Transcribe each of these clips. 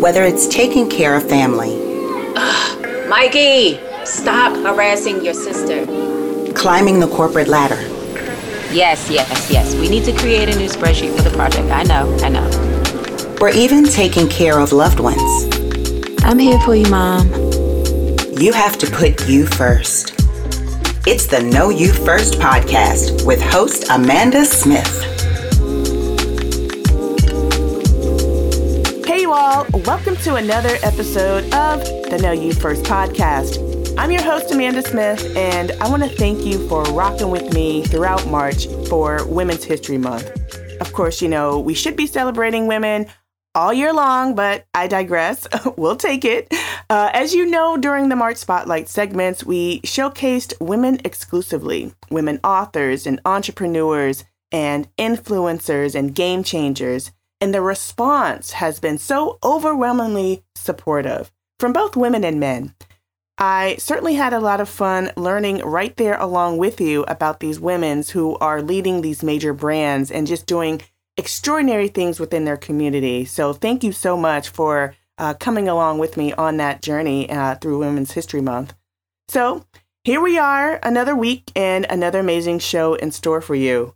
Whether it's taking care of family, Mikey, stop harassing your sister. climbing the corporate ladder, Yes, yes, yes. We need to create a new spreadsheet for the project. I know, I know. or even taking care of loved ones, I'm here for you, Mom. you have to put you first. It's the Know You First podcast with host Amanda Smith. You all. Welcome to another episode of the Know You First podcast. I'm your host, Amanda Smith, and I want to thank you for rocking with me throughout March for Women's History Month. Of course, you know, we should be celebrating women all year long, but I digress. we'll take it. Uh, as you know, during the March Spotlight segments, we showcased women exclusively women authors and entrepreneurs and influencers and game changers. And the response has been so overwhelmingly supportive from both women and men. I certainly had a lot of fun learning right there along with you about these women who are leading these major brands and just doing extraordinary things within their community. So, thank you so much for uh, coming along with me on that journey uh, through Women's History Month. So, here we are, another week and another amazing show in store for you.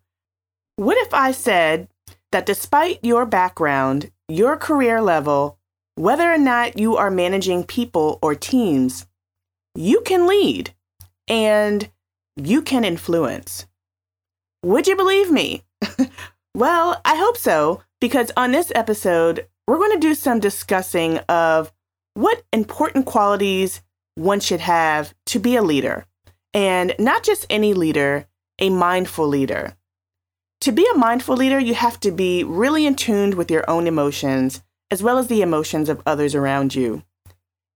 What if I said that despite your background, your career level, whether or not you are managing people or teams, you can lead and you can influence. Would you believe me? well, I hope so, because on this episode, we're going to do some discussing of what important qualities one should have to be a leader. And not just any leader, a mindful leader. To be a mindful leader, you have to be really in tune with your own emotions as well as the emotions of others around you.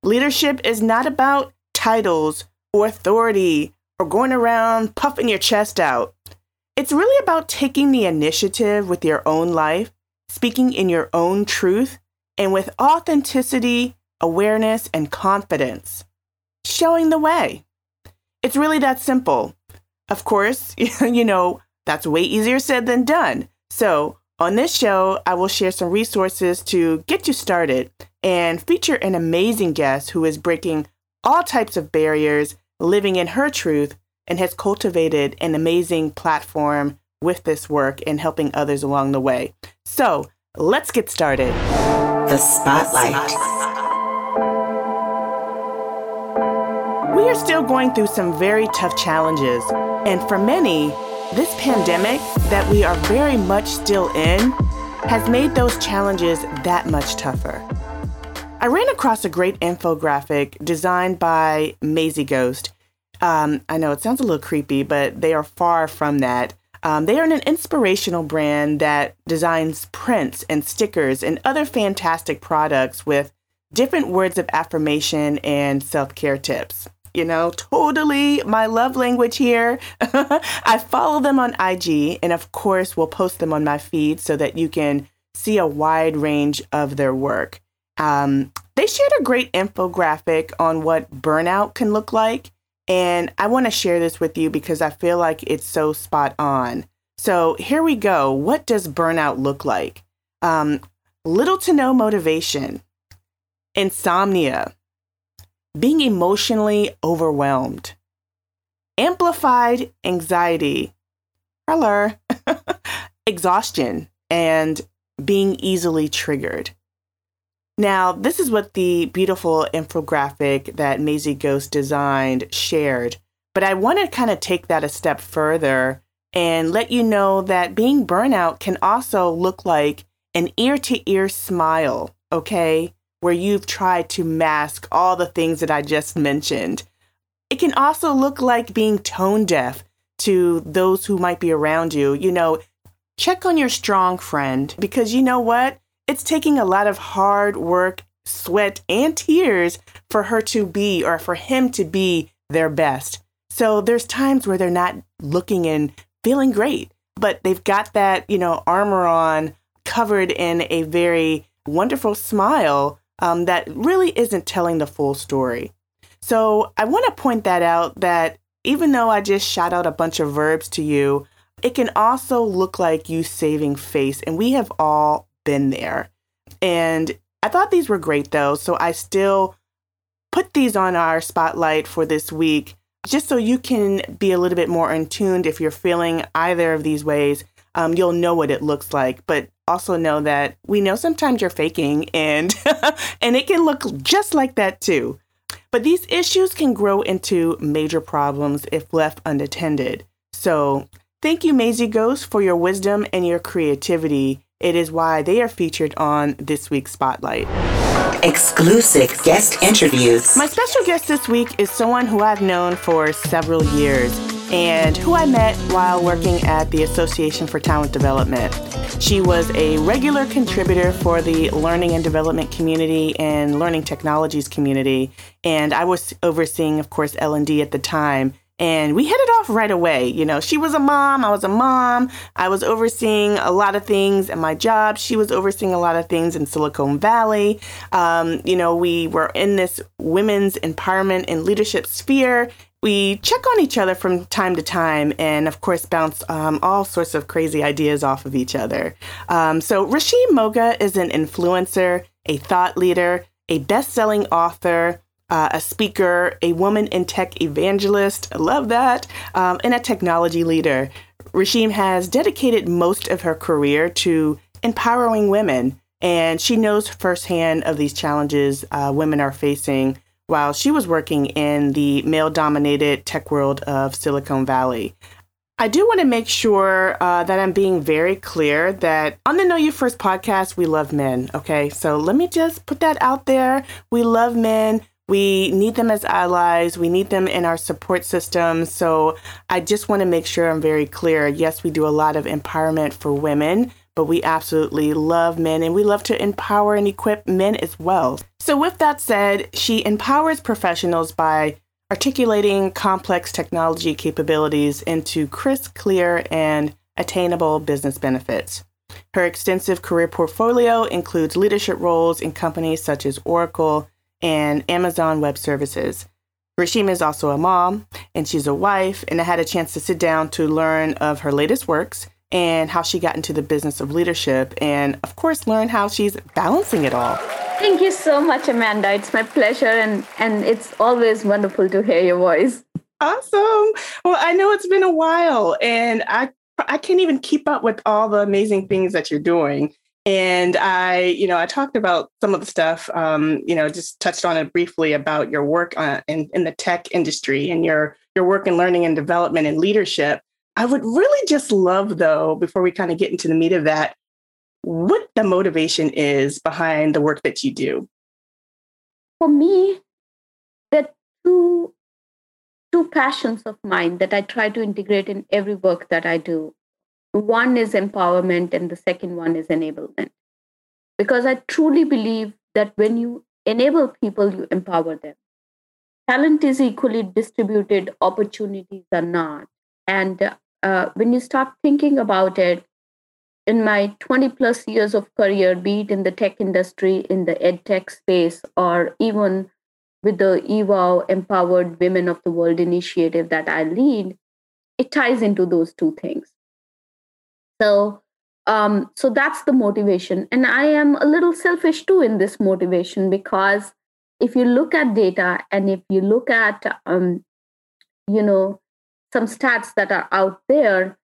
Leadership is not about titles or authority or going around puffing your chest out. It's really about taking the initiative with your own life, speaking in your own truth, and with authenticity, awareness, and confidence, showing the way. It's really that simple. Of course, you know, that's way easier said than done. So, on this show, I will share some resources to get you started and feature an amazing guest who is breaking all types of barriers, living in her truth, and has cultivated an amazing platform with this work and helping others along the way. So, let's get started. The Spotlight. We are still going through some very tough challenges, and for many, this pandemic that we are very much still in has made those challenges that much tougher. I ran across a great infographic designed by Maisie Ghost. Um, I know it sounds a little creepy, but they are far from that. Um, they are an inspirational brand that designs prints and stickers and other fantastic products with different words of affirmation and self care tips. You know, totally my love language here. I follow them on IG and, of course, we'll post them on my feed so that you can see a wide range of their work. Um, they shared a great infographic on what burnout can look like. And I want to share this with you because I feel like it's so spot on. So here we go. What does burnout look like? Um, little to no motivation, insomnia, being emotionally overwhelmed, amplified anxiety, color, exhaustion, and being easily triggered. Now, this is what the beautiful infographic that Maisie Ghost designed shared, but I want to kind of take that a step further and let you know that being burnout can also look like an ear to ear smile, okay? Where you've tried to mask all the things that I just mentioned. It can also look like being tone deaf to those who might be around you. You know, check on your strong friend because you know what? It's taking a lot of hard work, sweat, and tears for her to be or for him to be their best. So there's times where they're not looking and feeling great, but they've got that, you know, armor on, covered in a very wonderful smile um, that really isn't telling the full story. So I want to point that out that even though I just shot out a bunch of verbs to you, it can also look like you saving face. And we have all been there. And I thought these were great though, so I still put these on our spotlight for this week just so you can be a little bit more in tuned if you're feeling either of these ways. Um, you'll know what it looks like, but also know that we know sometimes you're faking and and it can look just like that too. But these issues can grow into major problems if left unattended. So, thank you Maisie Ghost for your wisdom and your creativity. It is why they are featured on this week's Spotlight. Exclusive guest interviews. My special guest this week is someone who I've known for several years and who I met while working at the Association for Talent Development. She was a regular contributor for the learning and development community and learning technologies community, and I was overseeing, of course, L&D at the time. And we hit it off right away. You know, she was a mom, I was a mom. I was overseeing a lot of things at my job. She was overseeing a lot of things in Silicon Valley. Um, you know, we were in this women's empowerment and leadership sphere we check on each other from time to time and, of course, bounce um, all sorts of crazy ideas off of each other. Um, so, Rashim Mogha is an influencer, a thought leader, a best selling author. Uh, a speaker, a woman in tech evangelist, I love that, um, and a technology leader. Rashim has dedicated most of her career to empowering women, and she knows firsthand of these challenges uh, women are facing while she was working in the male dominated tech world of Silicon Valley. I do want to make sure uh, that I'm being very clear that on the Know You First podcast, we love men. Okay. So let me just put that out there. We love men. We need them as allies. We need them in our support system. So I just want to make sure I'm very clear. Yes, we do a lot of empowerment for women, but we absolutely love men and we love to empower and equip men as well. So, with that said, she empowers professionals by articulating complex technology capabilities into crisp, clear, and attainable business benefits. Her extensive career portfolio includes leadership roles in companies such as Oracle and Amazon Web Services. Rashima is also a mom and she's a wife, and I had a chance to sit down to learn of her latest works and how she got into the business of leadership, and of course, learn how she's balancing it all. Thank you so much, Amanda. It's my pleasure, and, and it's always wonderful to hear your voice. Awesome. Well, I know it's been a while, and I I can't even keep up with all the amazing things that you're doing. And I, you know, I talked about some of the stuff, um, you know, just touched on it briefly about your work uh, in, in the tech industry and your your work in learning and development and leadership. I would really just love, though, before we kind of get into the meat of that, what the motivation is behind the work that you do. For me, there are two, two passions of mine that I try to integrate in every work that I do. One is empowerment, and the second one is enablement. Because I truly believe that when you enable people, you empower them. Talent is equally distributed, opportunities are not. And uh, when you start thinking about it, in my 20 plus years of career, be it in the tech industry, in the ed tech space, or even with the EWOW Empowered Women of the World initiative that I lead, it ties into those two things. So, um, so that's the motivation. And I am a little selfish too in this motivation because if you look at data and if you look at, um, you know, some stats that are out there,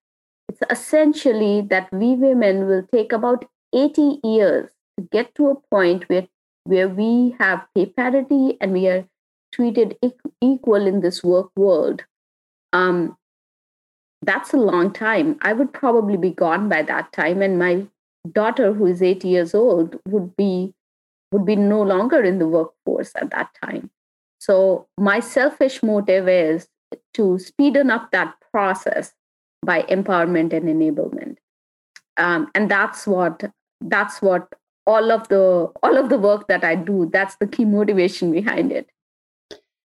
it's essentially that we women will take about 80 years to get to a point where, where we have pay parity and we are treated equal in this work world. Um, that's a long time. I would probably be gone by that time, and my daughter, who is eight years old, would be would be no longer in the workforce at that time. So my selfish motive is to speeden up that process by empowerment and enablement. Um, and that's what that's what all of the all of the work that i do that's the key motivation behind it.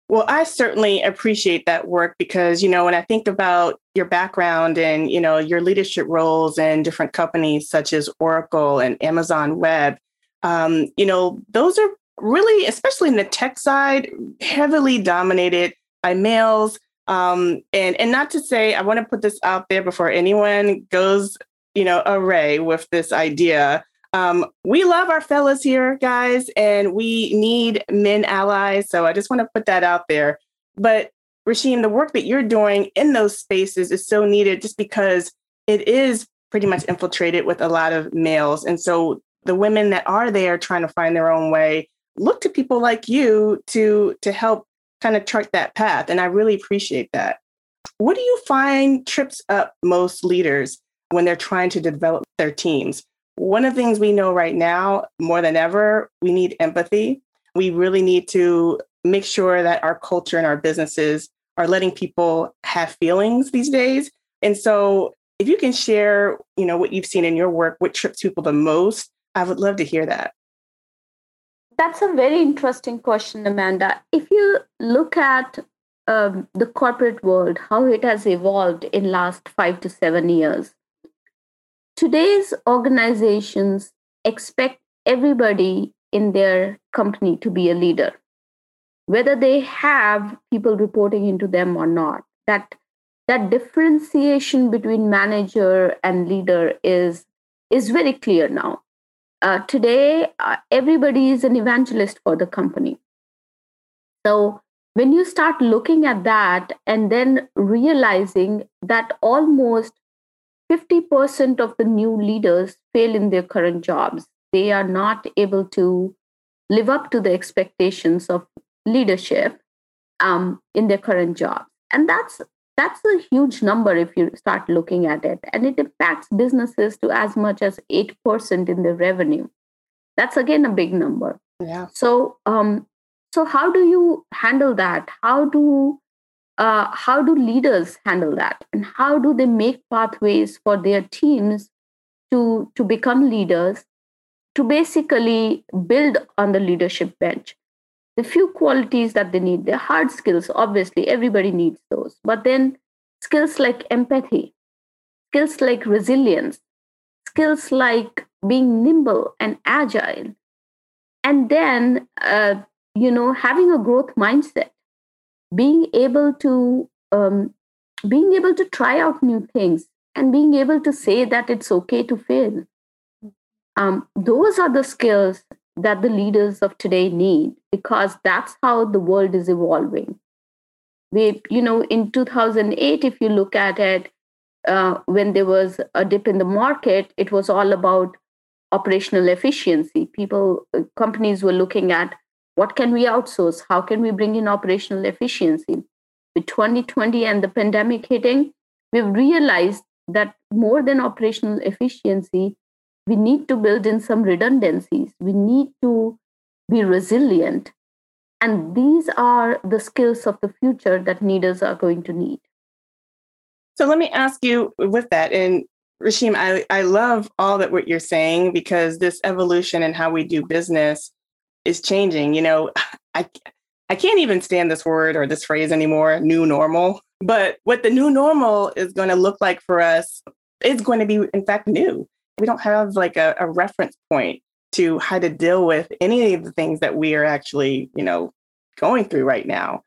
Well i certainly appreciate that work because you know when i think about your background and you know your leadership roles in different companies such as oracle and amazon web um, you know those are really especially in the tech side heavily dominated by males um, and and not to say I want to put this out there before anyone goes, you know, array with this idea Um, we love our fellas here, guys, and we need men allies. So I just want to put that out there. But Rashim, the work that you're doing in those spaces is so needed just because it is pretty much infiltrated with a lot of males. And so the women that are there trying to find their own way look to people like you to to help kind of chart that path. And I really appreciate that. What do you find trips up most leaders when they're trying to develop their teams? One of the things we know right now, more than ever, we need empathy. We really need to make sure that our culture and our businesses are letting people have feelings these days. And so if you can share, you know, what you've seen in your work, what trips people the most, I would love to hear that. That's a very interesting question, Amanda. If you look at um, the corporate world, how it has evolved in last five to seven years, today's organizations expect everybody in their company to be a leader, whether they have people reporting into them or not. That that differentiation between manager and leader is is very clear now uh, today uh, everybody is an evangelist for the company. So when you start looking at that and then realizing that almost 50% of the new leaders fail in their current jobs they are not able to live up to the expectations of leadership um, in their current jobs and that's that's a huge number if you start looking at it. And it impacts businesses to as much as 8% in their revenue. That's again a big number. Yeah. So, um, so how do you handle that? How do uh, how do leaders handle that, and how do they make pathways for their teams to to become leaders, to basically build on the leadership bench? The few qualities that they need they're hard skills obviously everybody needs those. But then skills like empathy skills like resilience skills like being nimble and agile and then uh, you know having a growth mindset being able to um, being able to try out new things and being able to say that it's okay to fail. Um, those are the skills that the leaders of today need because that's how the world is evolving. We, you know, in 2008, if you look at it, uh, when there was a dip in the market, it was all about operational efficiency. People, uh, companies were looking at what can we outsource? How can we bring in operational efficiency? With 2020 and the pandemic hitting, we've realized that more than operational efficiency, we need to build in some redundancies. We need to be resilient. And these are the skills of the future that leaders are going to need. So let me ask you with that. And Rashim, I, I love all that what you're saying because this evolution and how we do business is changing. You know, I I can't even stand this word or this phrase anymore, new normal. But what the new normal is going to look like for us is going to be, in fact, new we don't have like a, a reference point to how to deal with any of the things that we are actually, you know, going through right now.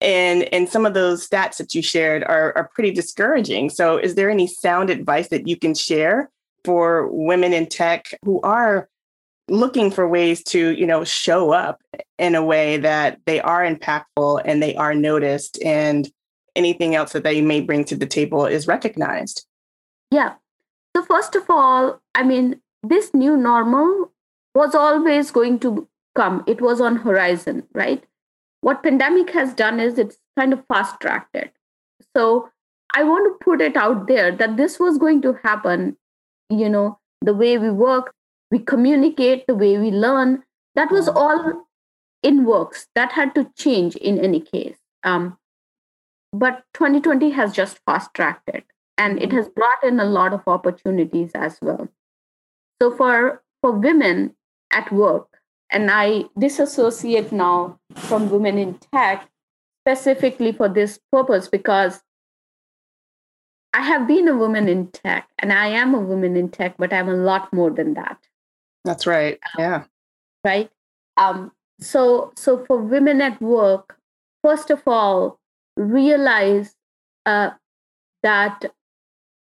And and some of those stats that you shared are, are pretty discouraging. So is there any sound advice that you can share for women in tech who are looking for ways to, you know, show up in a way that they are impactful and they are noticed and anything else that they may bring to the table is recognized? Yeah. So, first of all, I mean, this new normal was always going to come. It was on horizon, right? What pandemic has done is it's kind of fast tracked it. So, I want to put it out there that this was going to happen. You know, the way we work, we communicate, the way we learn, that was all in works. That had to change in any case. Um, but 2020 has just fast tracked it and it mm-hmm. has brought in a lot of opportunities as well. So for for women at work and i disassociate now from women in tech specifically for this purpose because i have been a woman in tech and i am a woman in tech but i'm a lot more than that. That's right. Yeah. right? Um so so for women at work first of all realize uh, that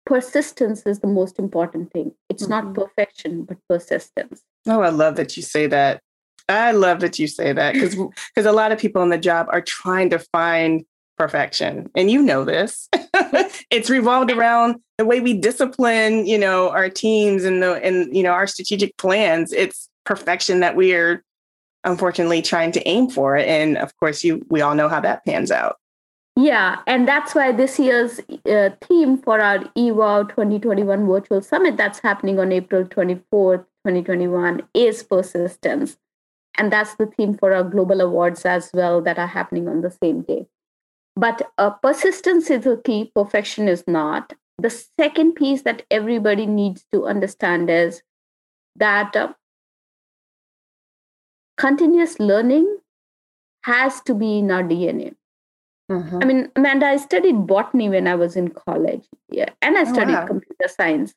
persistence is the most important thing. It's mm-hmm. not perfection, but persistence. Oh, I love that you say that. I love that you say that because because a lot of people in the job are trying to find perfection, and you know this. it's revolved around the way we discipline, you know, our teams and the and you know our strategic plans. It's perfection that we are unfortunately trying to aim for, and of course, you we all know how that pans out. Yeah, and that's why this year's uh, theme for our EWOW 2021 virtual summit that's happening on April 24th, 2021 is persistence. And that's the theme for our global awards as well that are happening on the same day. But uh, persistence is the key, perfection is not. The second piece that everybody needs to understand is that uh, continuous learning has to be in our DNA Mm-hmm. I mean, Amanda, I studied botany when I was in college, yeah, and I oh, studied wow. computer science.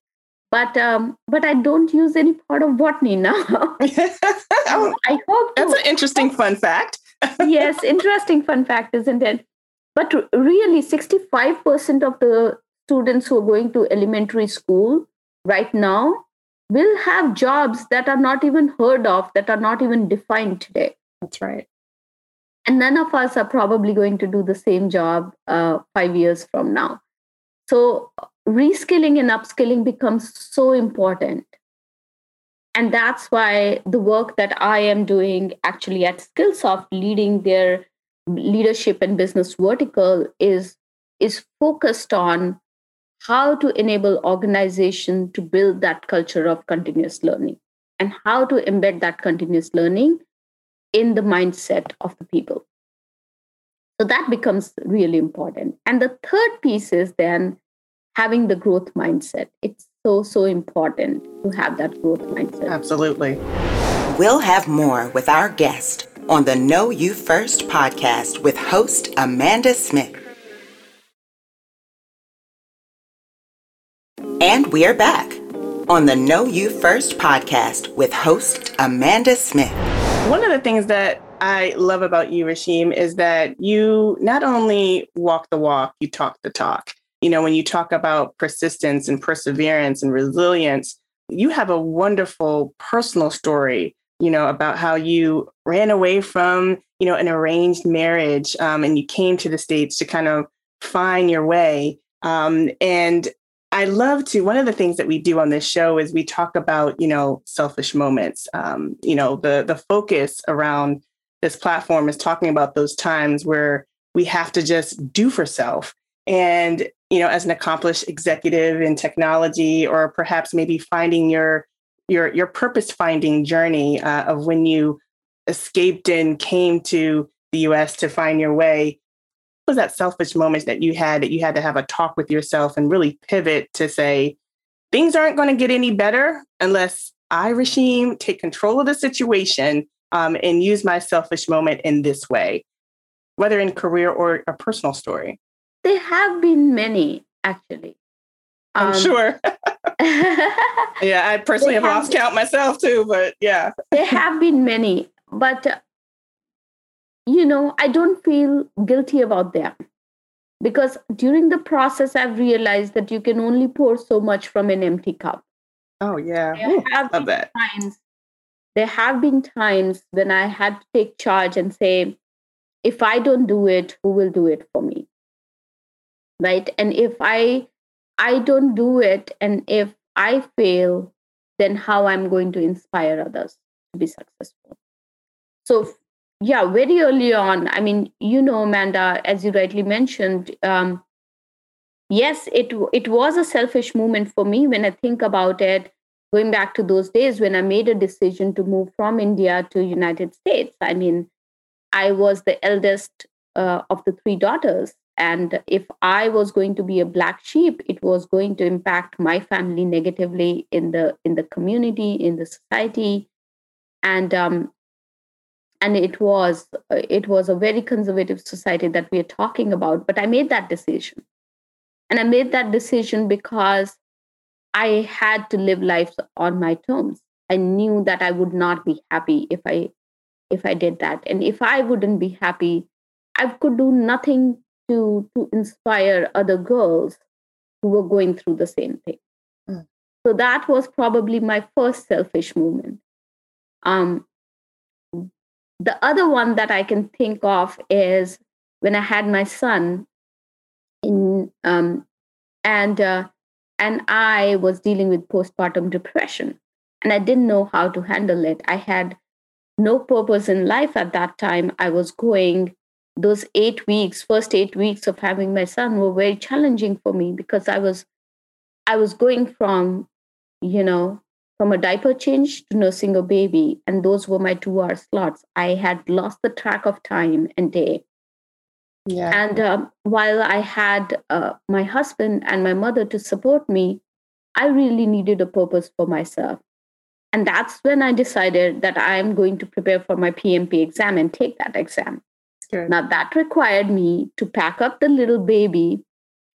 But um, but I don't use any part of botany now. oh, I hope that's to. an interesting fun fact. yes, interesting fun fact, isn't it? But really, sixty-five percent of the students who are going to elementary school right now will have jobs that are not even heard of, that are not even defined today. That's right. And none of us are probably going to do the same job uh, five years from now. So, reskilling and upskilling becomes so important. And that's why the work that I am doing actually at Skillsoft, leading their leadership and business vertical, is, is focused on how to enable organization to build that culture of continuous learning and how to embed that continuous learning in the mindset of the people. So that becomes really important. And the third piece is then having the growth mindset. It's so, so important to have that growth mindset. Absolutely. We'll have more with our guest on the Know You First podcast with host Amanda Smith. And we are back on the Know You First podcast with host Amanda Smith. One of the things that I love about you, Rashim, is that you not only walk the walk, you talk the talk. You know, when you talk about persistence and perseverance and resilience, you have a wonderful personal story, you know, about how you ran away from, you know, an arranged marriage um, and you came to the States to kind of find your way. Um, and I love to. One of the things that we do on this show is we talk about, you know, selfish moments. Um, you know, the the focus around this platform is talking about those times where we have to just do for self. And you know, as an accomplished executive in technology, or perhaps maybe finding your your your purpose finding journey uh, of when you escaped and came to the U.S. to find your way was that selfish moment that you had that you had to have a talk with yourself and really pivot to say, things aren't going to get any better unless I, Rashim, take control of the situation um, and use my selfish moment in this way, whether in career or a personal story? There have been many, actually. I'm um, sure. yeah, I personally have, have lost count myself too, but yeah. there have been many, but you know, I don't feel guilty about them because during the process, I've realized that you can only pour so much from an empty cup. Oh, yeah. There have Love that. Times, there have been times when I had to take charge and say, if I don't do it, who will do it for me? Right. And if I I don't do it and if I fail, then how I'm going to inspire others to be successful. So yeah very early on. I mean you know amanda as you rightly mentioned um, yes it it was a selfish moment for me when i think about it going back to those days when i made a decision to move from india to united states. I mean i was the eldest uh, of the three daughters and if i was going to be a black sheep it was going to impact my family negatively in the in the community in the society. And um, and it was it was a very conservative society that we are talking about but i made that decision and i made that decision because i had to live life on my terms i knew that i would not be happy if i if i did that and if i wouldn't be happy i could do nothing to to inspire other girls who were going through the same thing. Mm. So that was probably my first selfish moment. Um, the other one that I can think of is when I had my son in um, and uh, and I was dealing with postpartum depression and I didn't know how to handle it. I had no purpose in life at that time. I was going those eight weeks, first eight weeks of having my son were very challenging for me because I was I was going from, you know, from a diaper change to nursing a baby. And those were my two hour slots. I had lost the track of time and day. Yeah. And um, while I had uh, my husband and my mother to support me, I really needed a purpose for myself. And that's when I decided that I'm going to prepare for my PMP exam and take that exam. Sure. Now, that required me to pack up the little baby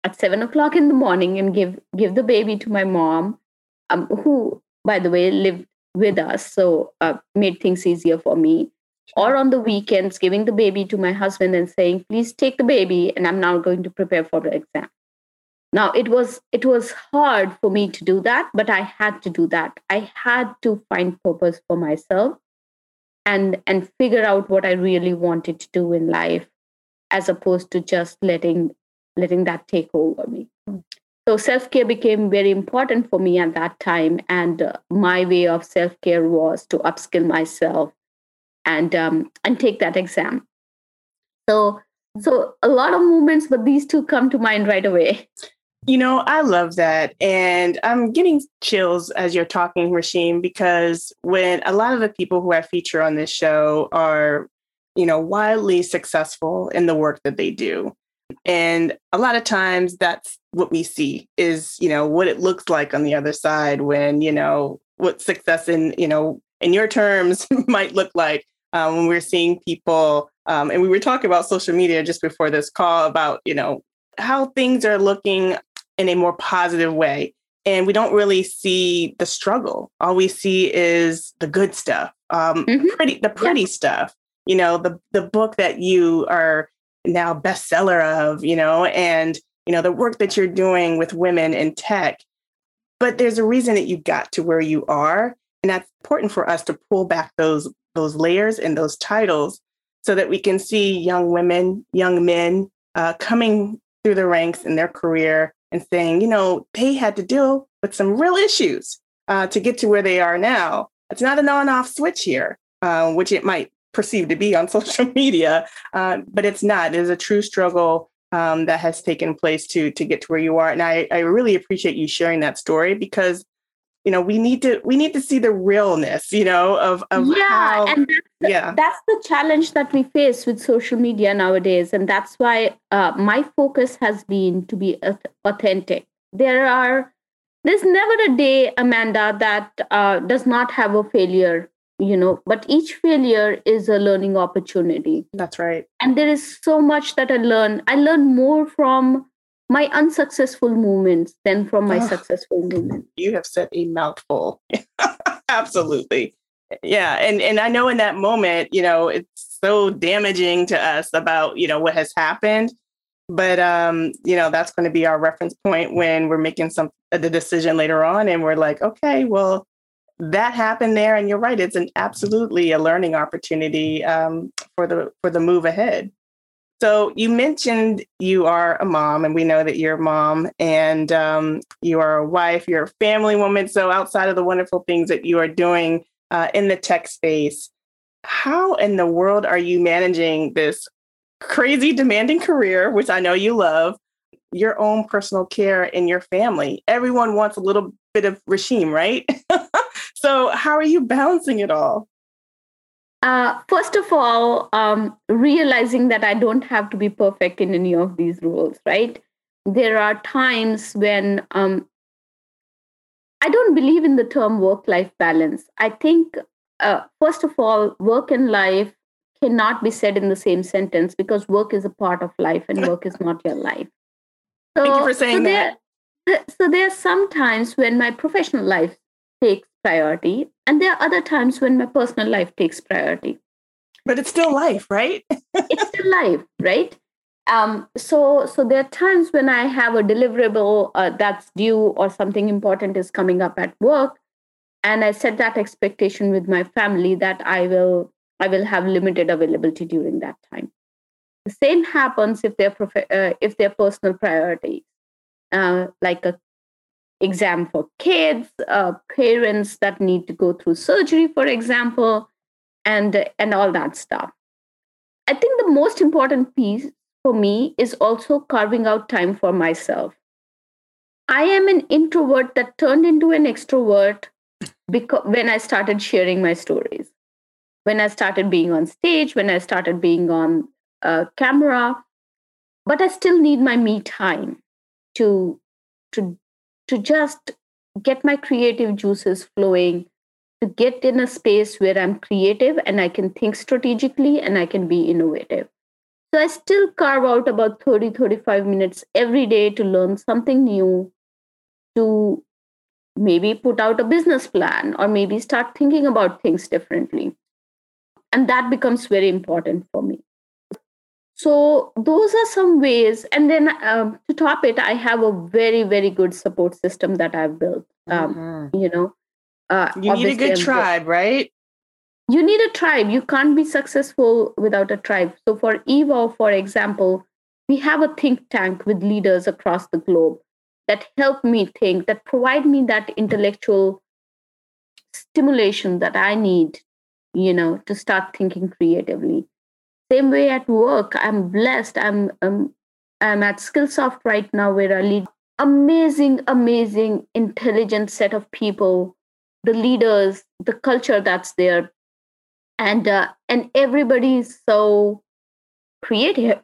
at seven o'clock in the morning and give, give the baby to my mom, um, who, by the way, lived with us. So, uh, made things easier for me. Or on the weekends giving the baby to my husband and saying please take the baby and i'm now going to prepare for the exam. Now it was it was hard for me to do that but i had to do that. I had to find purpose for myself and and figure out what i really wanted to do in life as opposed to just letting letting that take over me so self-care became very important for me at that time and uh, my way of self-care was to upskill myself and um, and take that exam. So so a lot of movements, but these two come to mind right away. You know, I love that. And I'm getting chills as you're talking, Rashim, because when a lot of the people who I feature on this show are, you know, wildly successful in the work that they do. And a lot of times that's what we see is, you know, what it looks like on the other side when, you know, what success in, you know, in your terms might look like um, when we're seeing people um, and we were talking about social media just before this call about you know how things are looking in a more positive way and we don't really see the struggle all we see is the good stuff um, mm-hmm. pretty the pretty yeah. stuff you know the the book that you are now bestseller of you know and you know the work that you're doing with women in tech but there's a reason that you got to where you are and that's important for us to pull back those those layers and those titles so that we can see young women, young men uh, coming through the ranks in their career and saying, you know, they had to deal with some real issues uh, to get to where they are now. It's not an on off switch here, uh, which it might perceive to be on social media, uh, but it's not. It is a true struggle um, that has taken place to to get to where you are. And I, I really appreciate you sharing that story because you know we need to we need to see the realness you know of, of yeah how, and that's the, yeah. that's the challenge that we face with social media nowadays. And that's why uh, my focus has been to be authentic. There are there's never a day amanda that uh, does not have a failure you know but each failure is a learning opportunity that's right and there is so much that i learn i learn more from my unsuccessful movements than from my oh, successful movements. You have said a mouthful. Absolutely. Yeah. And and I know in that moment, you know, it's so damaging to us about, you know, what has happened. But um, you know, that's going to be our reference point when we're making some the decision later on and we're like, okay, well, that happened there. And you're right, it's an absolutely a learning opportunity um, for the for the move ahead. So you mentioned you are a mom, and we know that you're a mom, and um, you are a wife, you're a family woman. So outside of the wonderful things that you are doing uh, in the tech space, how in the world are you managing this crazy demanding career, which I know you love, your own personal care and your family? Everyone wants a little bit of Rashim, right? so how are you balancing it all? Uh, first of all, um, realizing that I don't have to be perfect in any of these roles, right? There are times when um, I don't believe in the term work life balance. I think, uh, first of all, work and life cannot be said in the same sentence because work is a part of life and work is not your life. So, Thank you for saying so that. There, so there are some times when my professional life takes priority. And there are other times when my personal life takes priority. But it's still life, right? it's still life, right? Um, so, so there are times when I have a deliverable uh, that's due or something important is coming up at work, and I set that expectation with my family that I will I will have limited availability during that time. The same happens if they're prof- uh, if they're personal priorities, uh, like a exam for kids, uh, parents that need to go through surgery, for example, and and all that stuff. I think the most important piece for me is also carving out time for myself. I am an introvert that turned into an extrovert because when I started sharing my stories, when I started being on stage, when I started being on uh, camera, but I still need my me time to to to just get my creative juices flowing, to get in a space where I'm creative and I can think strategically and I can be innovative. So I still carve out about 30, 35 minutes every day to learn something new, to maybe put out a business plan or maybe start thinking about things differently. And that becomes very important for me. So those are some ways. And then um, to top it, I have a very, very good support system that I've built. Um, mm-hmm. You know, uh, you need a good tribe, right? you need a tribe. You can't be successful without a tribe. So for EWOW, for example, we have a think tank with leaders across the globe that help me think, that provide me that intellectual stimulation that I need, you know, to start thinking creatively. Same way at work, I'm blessed. I'm um, I'm at Skillsoft right now, where I lead amazing, amazing, intelligent set of people, the leaders, the culture that's there, and uh, and everybody is so creative.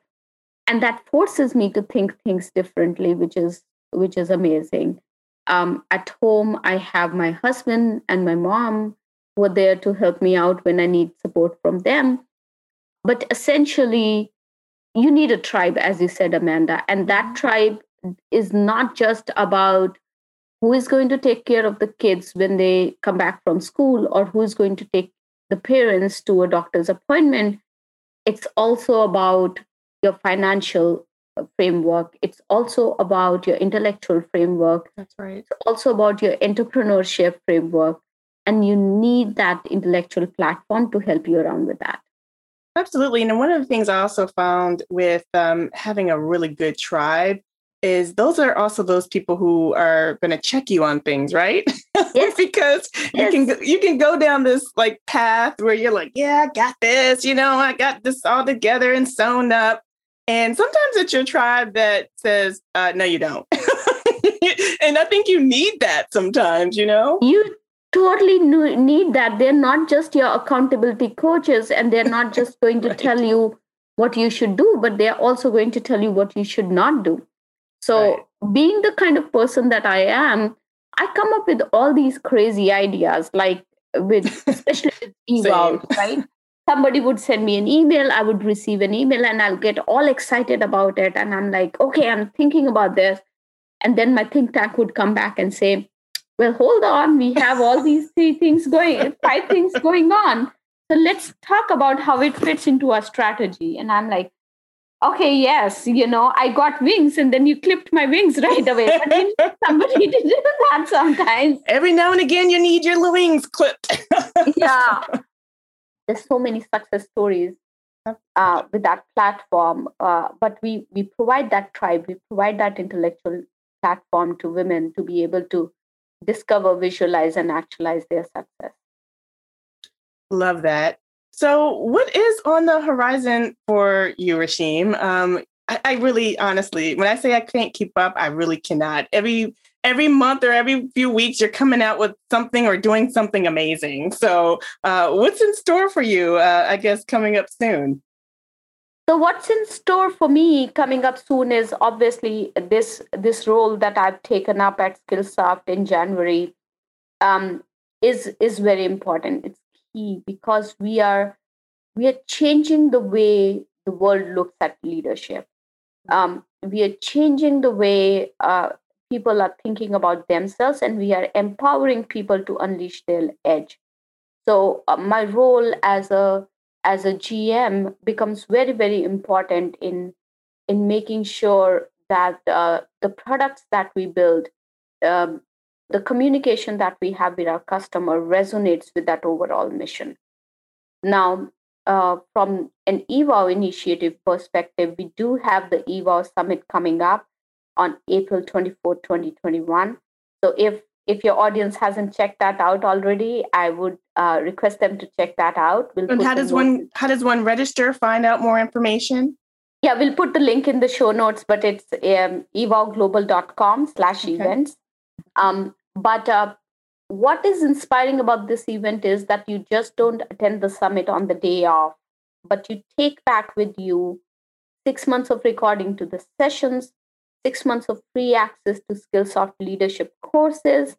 And that forces me to think things differently which is which is amazing. Um, at home i have my husband and my mom who are there to help me out when i need support from them but essentially you need a tribe as you said amanda and that tribe is not just about who is going to take care of the kids when they come back from school or who is going to take the parents to a doctor's appointment, it's also about your financial uh, framework. It's also about your intellectual framework. That's right. It's also about your entrepreneurship framework. And you need that intellectual platform to help you around with that. Absolutely. And one of the things I also found with um, having a really good tribe is those are also those people who are going to check you on things, right? Yes. because yes. you can you can go down this like path where you're like, yeah, I got this, you know, I got this all together and sewn up. And sometimes it's your tribe that says, uh, no, you don't. and I think you need that sometimes, you know? You totally need that. They're not just your accountability coaches and they're not just going to right. tell you what you should do, but they're also going to tell you what you should not do. So, right. being the kind of person that I am, I come up with all these crazy ideas, like with especially with evolve, right? Somebody would send me an email, I would receive an email, and I'll get all excited about it. And I'm like, okay, I'm thinking about this. And then my think tank would come back and say, well, hold on, we have all these three things going, five things going on. So let's talk about how it fits into our strategy. And I'm like, okay, yes, you know, I got wings and then you clipped my wings right away. But somebody did that sometimes. Every now and again, you need your wings clipped. yeah. There's so many success stories uh, with that platform. Uh, but we, we provide that tribe, we provide that intellectual platform to women to be able to discover, visualize, and actualize their success. Love that. So, what is on the horizon for you, Rashim? Um, I, I, really, honestly, when I say I can't keep up, I really cannot. Every every month or every few weeks, you're coming out with something or doing something amazing. So, uh, what's in store for you? Uh, I guess coming up soon. So, what's in store for me coming up soon is obviously this this role that I've taken up at Skillsoft in January um, is is very important. It's key because we are we are changing the way the world looks at leadership. Um, we are changing the way uh, people are thinking about themselves, and we are empowering people to unleash their edge. So uh, my role as a as a GM becomes very very important in in making sure that uh, the products that we build, um, the communication that we have with our customer resonates with that overall mission. Now, uh, from an EWOW initiative perspective, we do have the EWOW summit coming up on April 24, 2021. So if if your audience hasn't checked that out already, I would uh, request them to check that out. We'll and how does one how does one register? Find out more information. Yeah, we'll put the link in the show notes, but it's um, ewowglobal.com slash events. Um, but uh, what is inspiring about this event is that you just don't attend the summit on the day off, but you take back with you six months of recording to the sessions, six months of free access to Skillsoft leadership courses,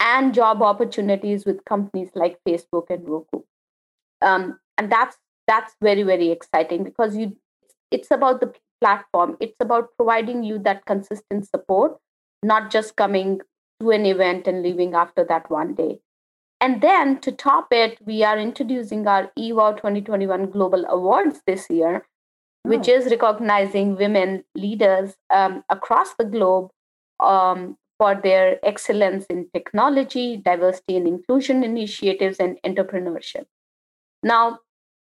and job opportunities with companies like Facebook and Roku. Um, and that's that's very very exciting because you it's about the platform. It's about providing you that consistent support, not just coming to an event and leaving after that one day. And then to top it, we are introducing our EWOW 2021 Global Awards this year, which oh. is recognizing women leaders um, across the globe um, for their excellence in technology, diversity and inclusion initiatives, and entrepreneurship. Now,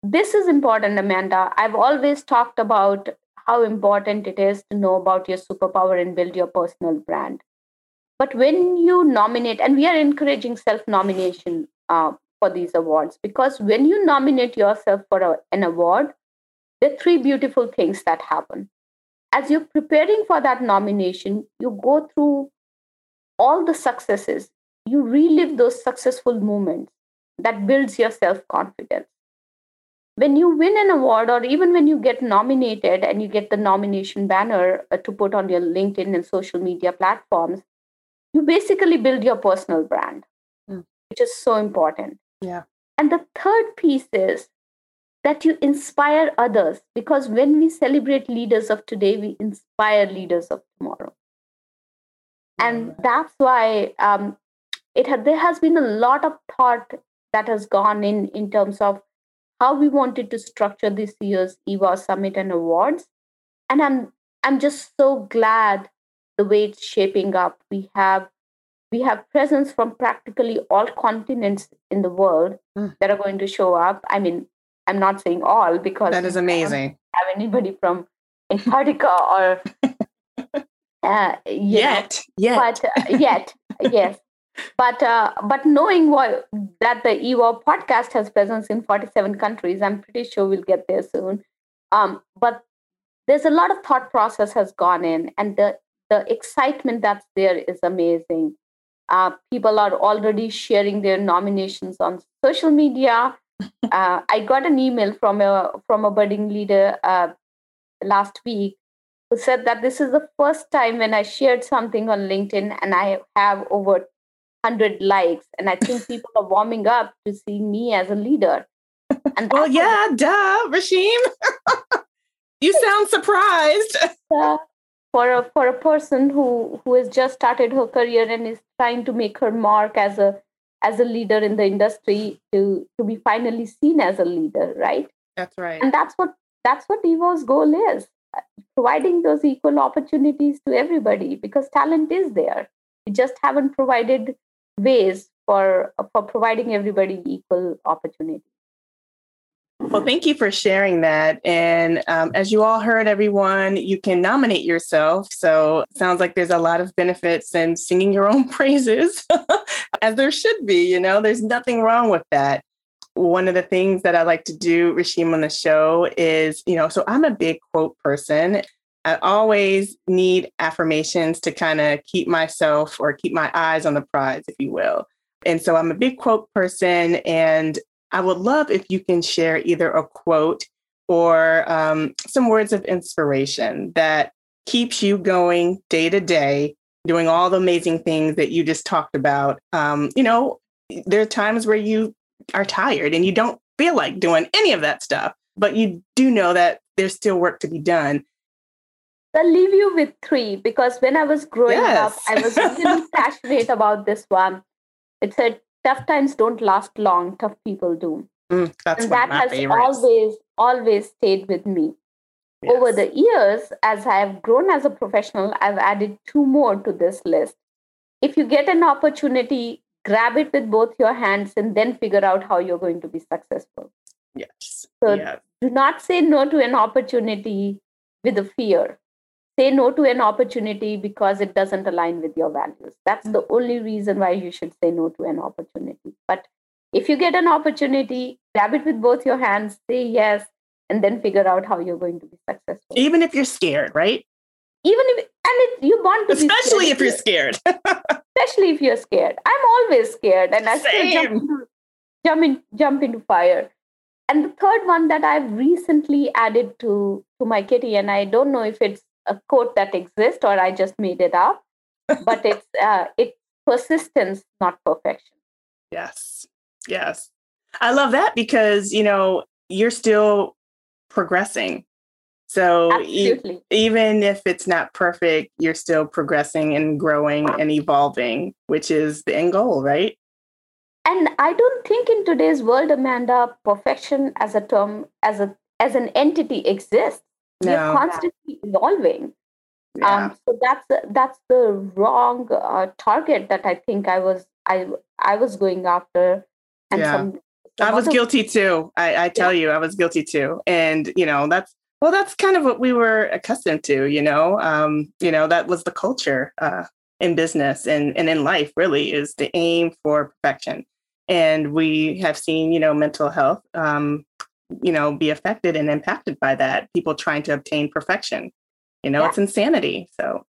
this is important, Amanda. I've always talked about how important it is to know about your superpower and build your personal brand. But when you nominate, and we are encouraging self nomination uh, for these awards, because when you nominate yourself for a, an award, there are three beautiful things that happen. As you're preparing for that nomination, you go through all the successes, you relive those successful moments that builds your self confidence when you win an award or even when you get nominated and you get the nomination banner uh, to put on your linkedin and social media platforms you basically build your personal brand mm. which is so important yeah and the third piece is that you inspire others because when we celebrate leaders of today we inspire leaders of tomorrow and that's why um, it had, there has been a lot of thought that has gone in in terms of how we wanted to structure this year's EWOW Summit and Awards. And I'm I'm just so glad the way it's shaping up. We have we have presence from practically all continents in the world mm. that are going to show up. I mean, I'm not saying all because that is amazing. have anybody from Antarctica or uh, yet, know, yet, but uh, yet, yes, but uh, but knowing what that the EWOW podcast has presence in 47 countries, I'm pretty sure we'll get there soon. Um, but there's a lot of thought process has gone in, and the the excitement that's there is amazing. Uh, people are already sharing their nominations on social media. Uh, I got an email from a from a budding leader uh, last week who said that this is the first time when I shared something on LinkedIn and I have over 100 likes and i think people are warming up to see me as a leader. And well yeah duh Rashim you sound surprised. Uh, for a for a person who who has just started her career and is trying to make her mark as a as a leader in the industry to to be finally seen as a leader right? That's right. And that's what that's what EWOW's goal is uh, providing those equal opportunities to everybody because talent is there. We just haven't provided ways for for providing everybody equal opportunity well thank you for sharing that and um, as you all heard everyone you can nominate yourself so sounds like there's a lot of benefits in singing your own praises as there should be you know there's nothing wrong with that one of the things that I like to do, Rashim, on the show is, you know, so I'm a big quote person. I always need affirmations to kind of keep myself or keep my eyes on the prize, if you will. And so I'm a big quote person, and I would love if you can share either a quote or um, some words of inspiration that keeps you going day to day, doing all the amazing things that you just talked about. Um, you know, there are times where you are tired and you don't feel like doing any of that stuff, but you do know that there's still work to be done. I'll leave you with three because when I was growing yes. up, I was really passionate about this one. It said, tough times don't last long, tough people do. Mm, and that has favorites. always, always stayed with me. Yes. Over the years, as I have grown as a professional, I've added two more to this list. If you get an opportunity, grab it with both your hands and then figure out how you're going to be successful. Yes. So yes. do not say no to an opportunity with a fear. Say no to an opportunity because it doesn't align with your values. That's the only reason why you should say no to an opportunity. But if you get an opportunity, grab it with both your hands, say yes, and then figure out how you're going to be successful. Even if you're scared, right? Even if, and it, you want to especially if you're scared. especially if you're scared. I'm always scared, and I still jump into, jump, in, jump into fire. And the third one that I've recently added to to my kitty, and I don't know if it's a quote that exists or I just made it up, but it's uh, it's persistence, not perfection. Yes, yes, I love that because you know you're still progressing so e- even if it's not perfect, you're still progressing and growing and evolving, which is the end goal, right? And I don't think in today's world, Amanda, perfection as a term, as a as an entity exists. No. We're constantly evolving. Yeah. Um, so that's that's the wrong uh, target that I think I was I I was going after, and yeah. some, some I was guilty too. I, I tell yeah. you, I was guilty too, and you know that's well, that's kind of what we were accustomed to, you know. Um, you know, that was the culture uh, in business and, and in life, really, is to aim for perfection. And we have seen, you know, mental health, um, you know, be affected and impacted by that. People trying to obtain perfection. You know, yeah. it's insanity. So,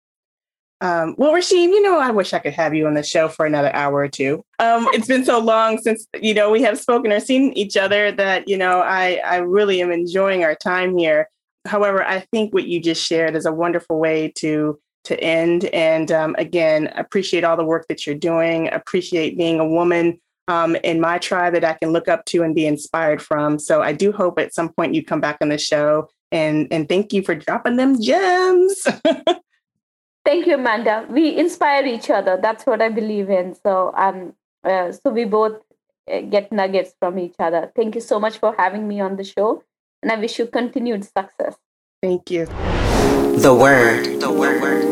um, well, Rashim, you know, I wish I could have you on the show for another hour or two. Um, it's been so long since you know we have spoken or seen each other that you know I I really am enjoying our time here. However, I think what you just shared is a wonderful way to to end. And um, again, appreciate all the work that you're doing. Appreciate being a woman um, in my tribe that I can look up to and be inspired from. So I do hope at some point you come back on the show. And and thank you for dropping them gems. thank you, Amanda. We inspire each other. That's what I believe in. So um, uh, so we both uh, get nuggets from each other. Thank you so much for having me on the show and I wish you continued success. Thank you. The Word. The Word.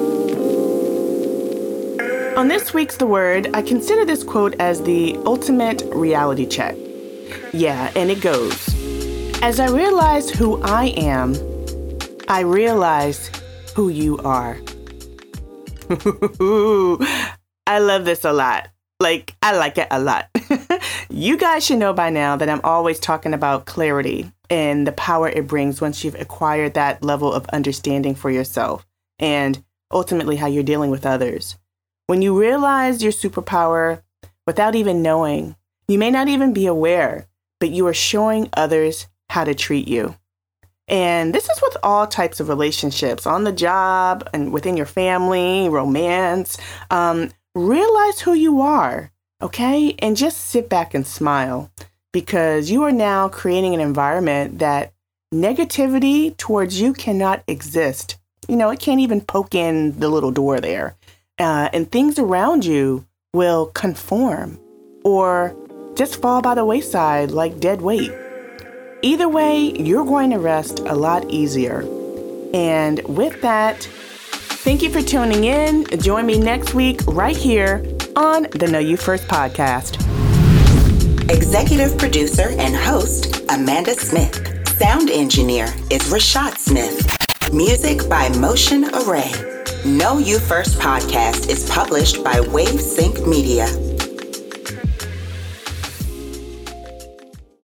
On this week's The Word, I consider this quote as the ultimate reality check. Yeah, and it goes As I realize who I am, I realize who you are. I love this a lot. Like, I like it a lot. you guys should know by now that I'm always talking about clarity and the power it brings once you've acquired that level of understanding for yourself and ultimately how you're dealing with others. When you realize your superpower without even knowing, you may not even be aware, but you are showing others how to treat you. And this is with all types of relationships on the job and within your family, romance. Um, realize who you are, okay? And just sit back and smile because you are now creating an environment that negativity towards you cannot exist. You know, it can't even poke in the little door there. Uh, and things around you will conform or just fall by the wayside like dead weight. Either way, you're going to rest a lot easier. And with that, thank you for tuning in. Join me next week right here on the Know You First podcast. Executive producer and host, Amanda Smith. Sound engineer is Rashad Smith. Music by Motion Array. Know You First podcast is published by WaveSync Media.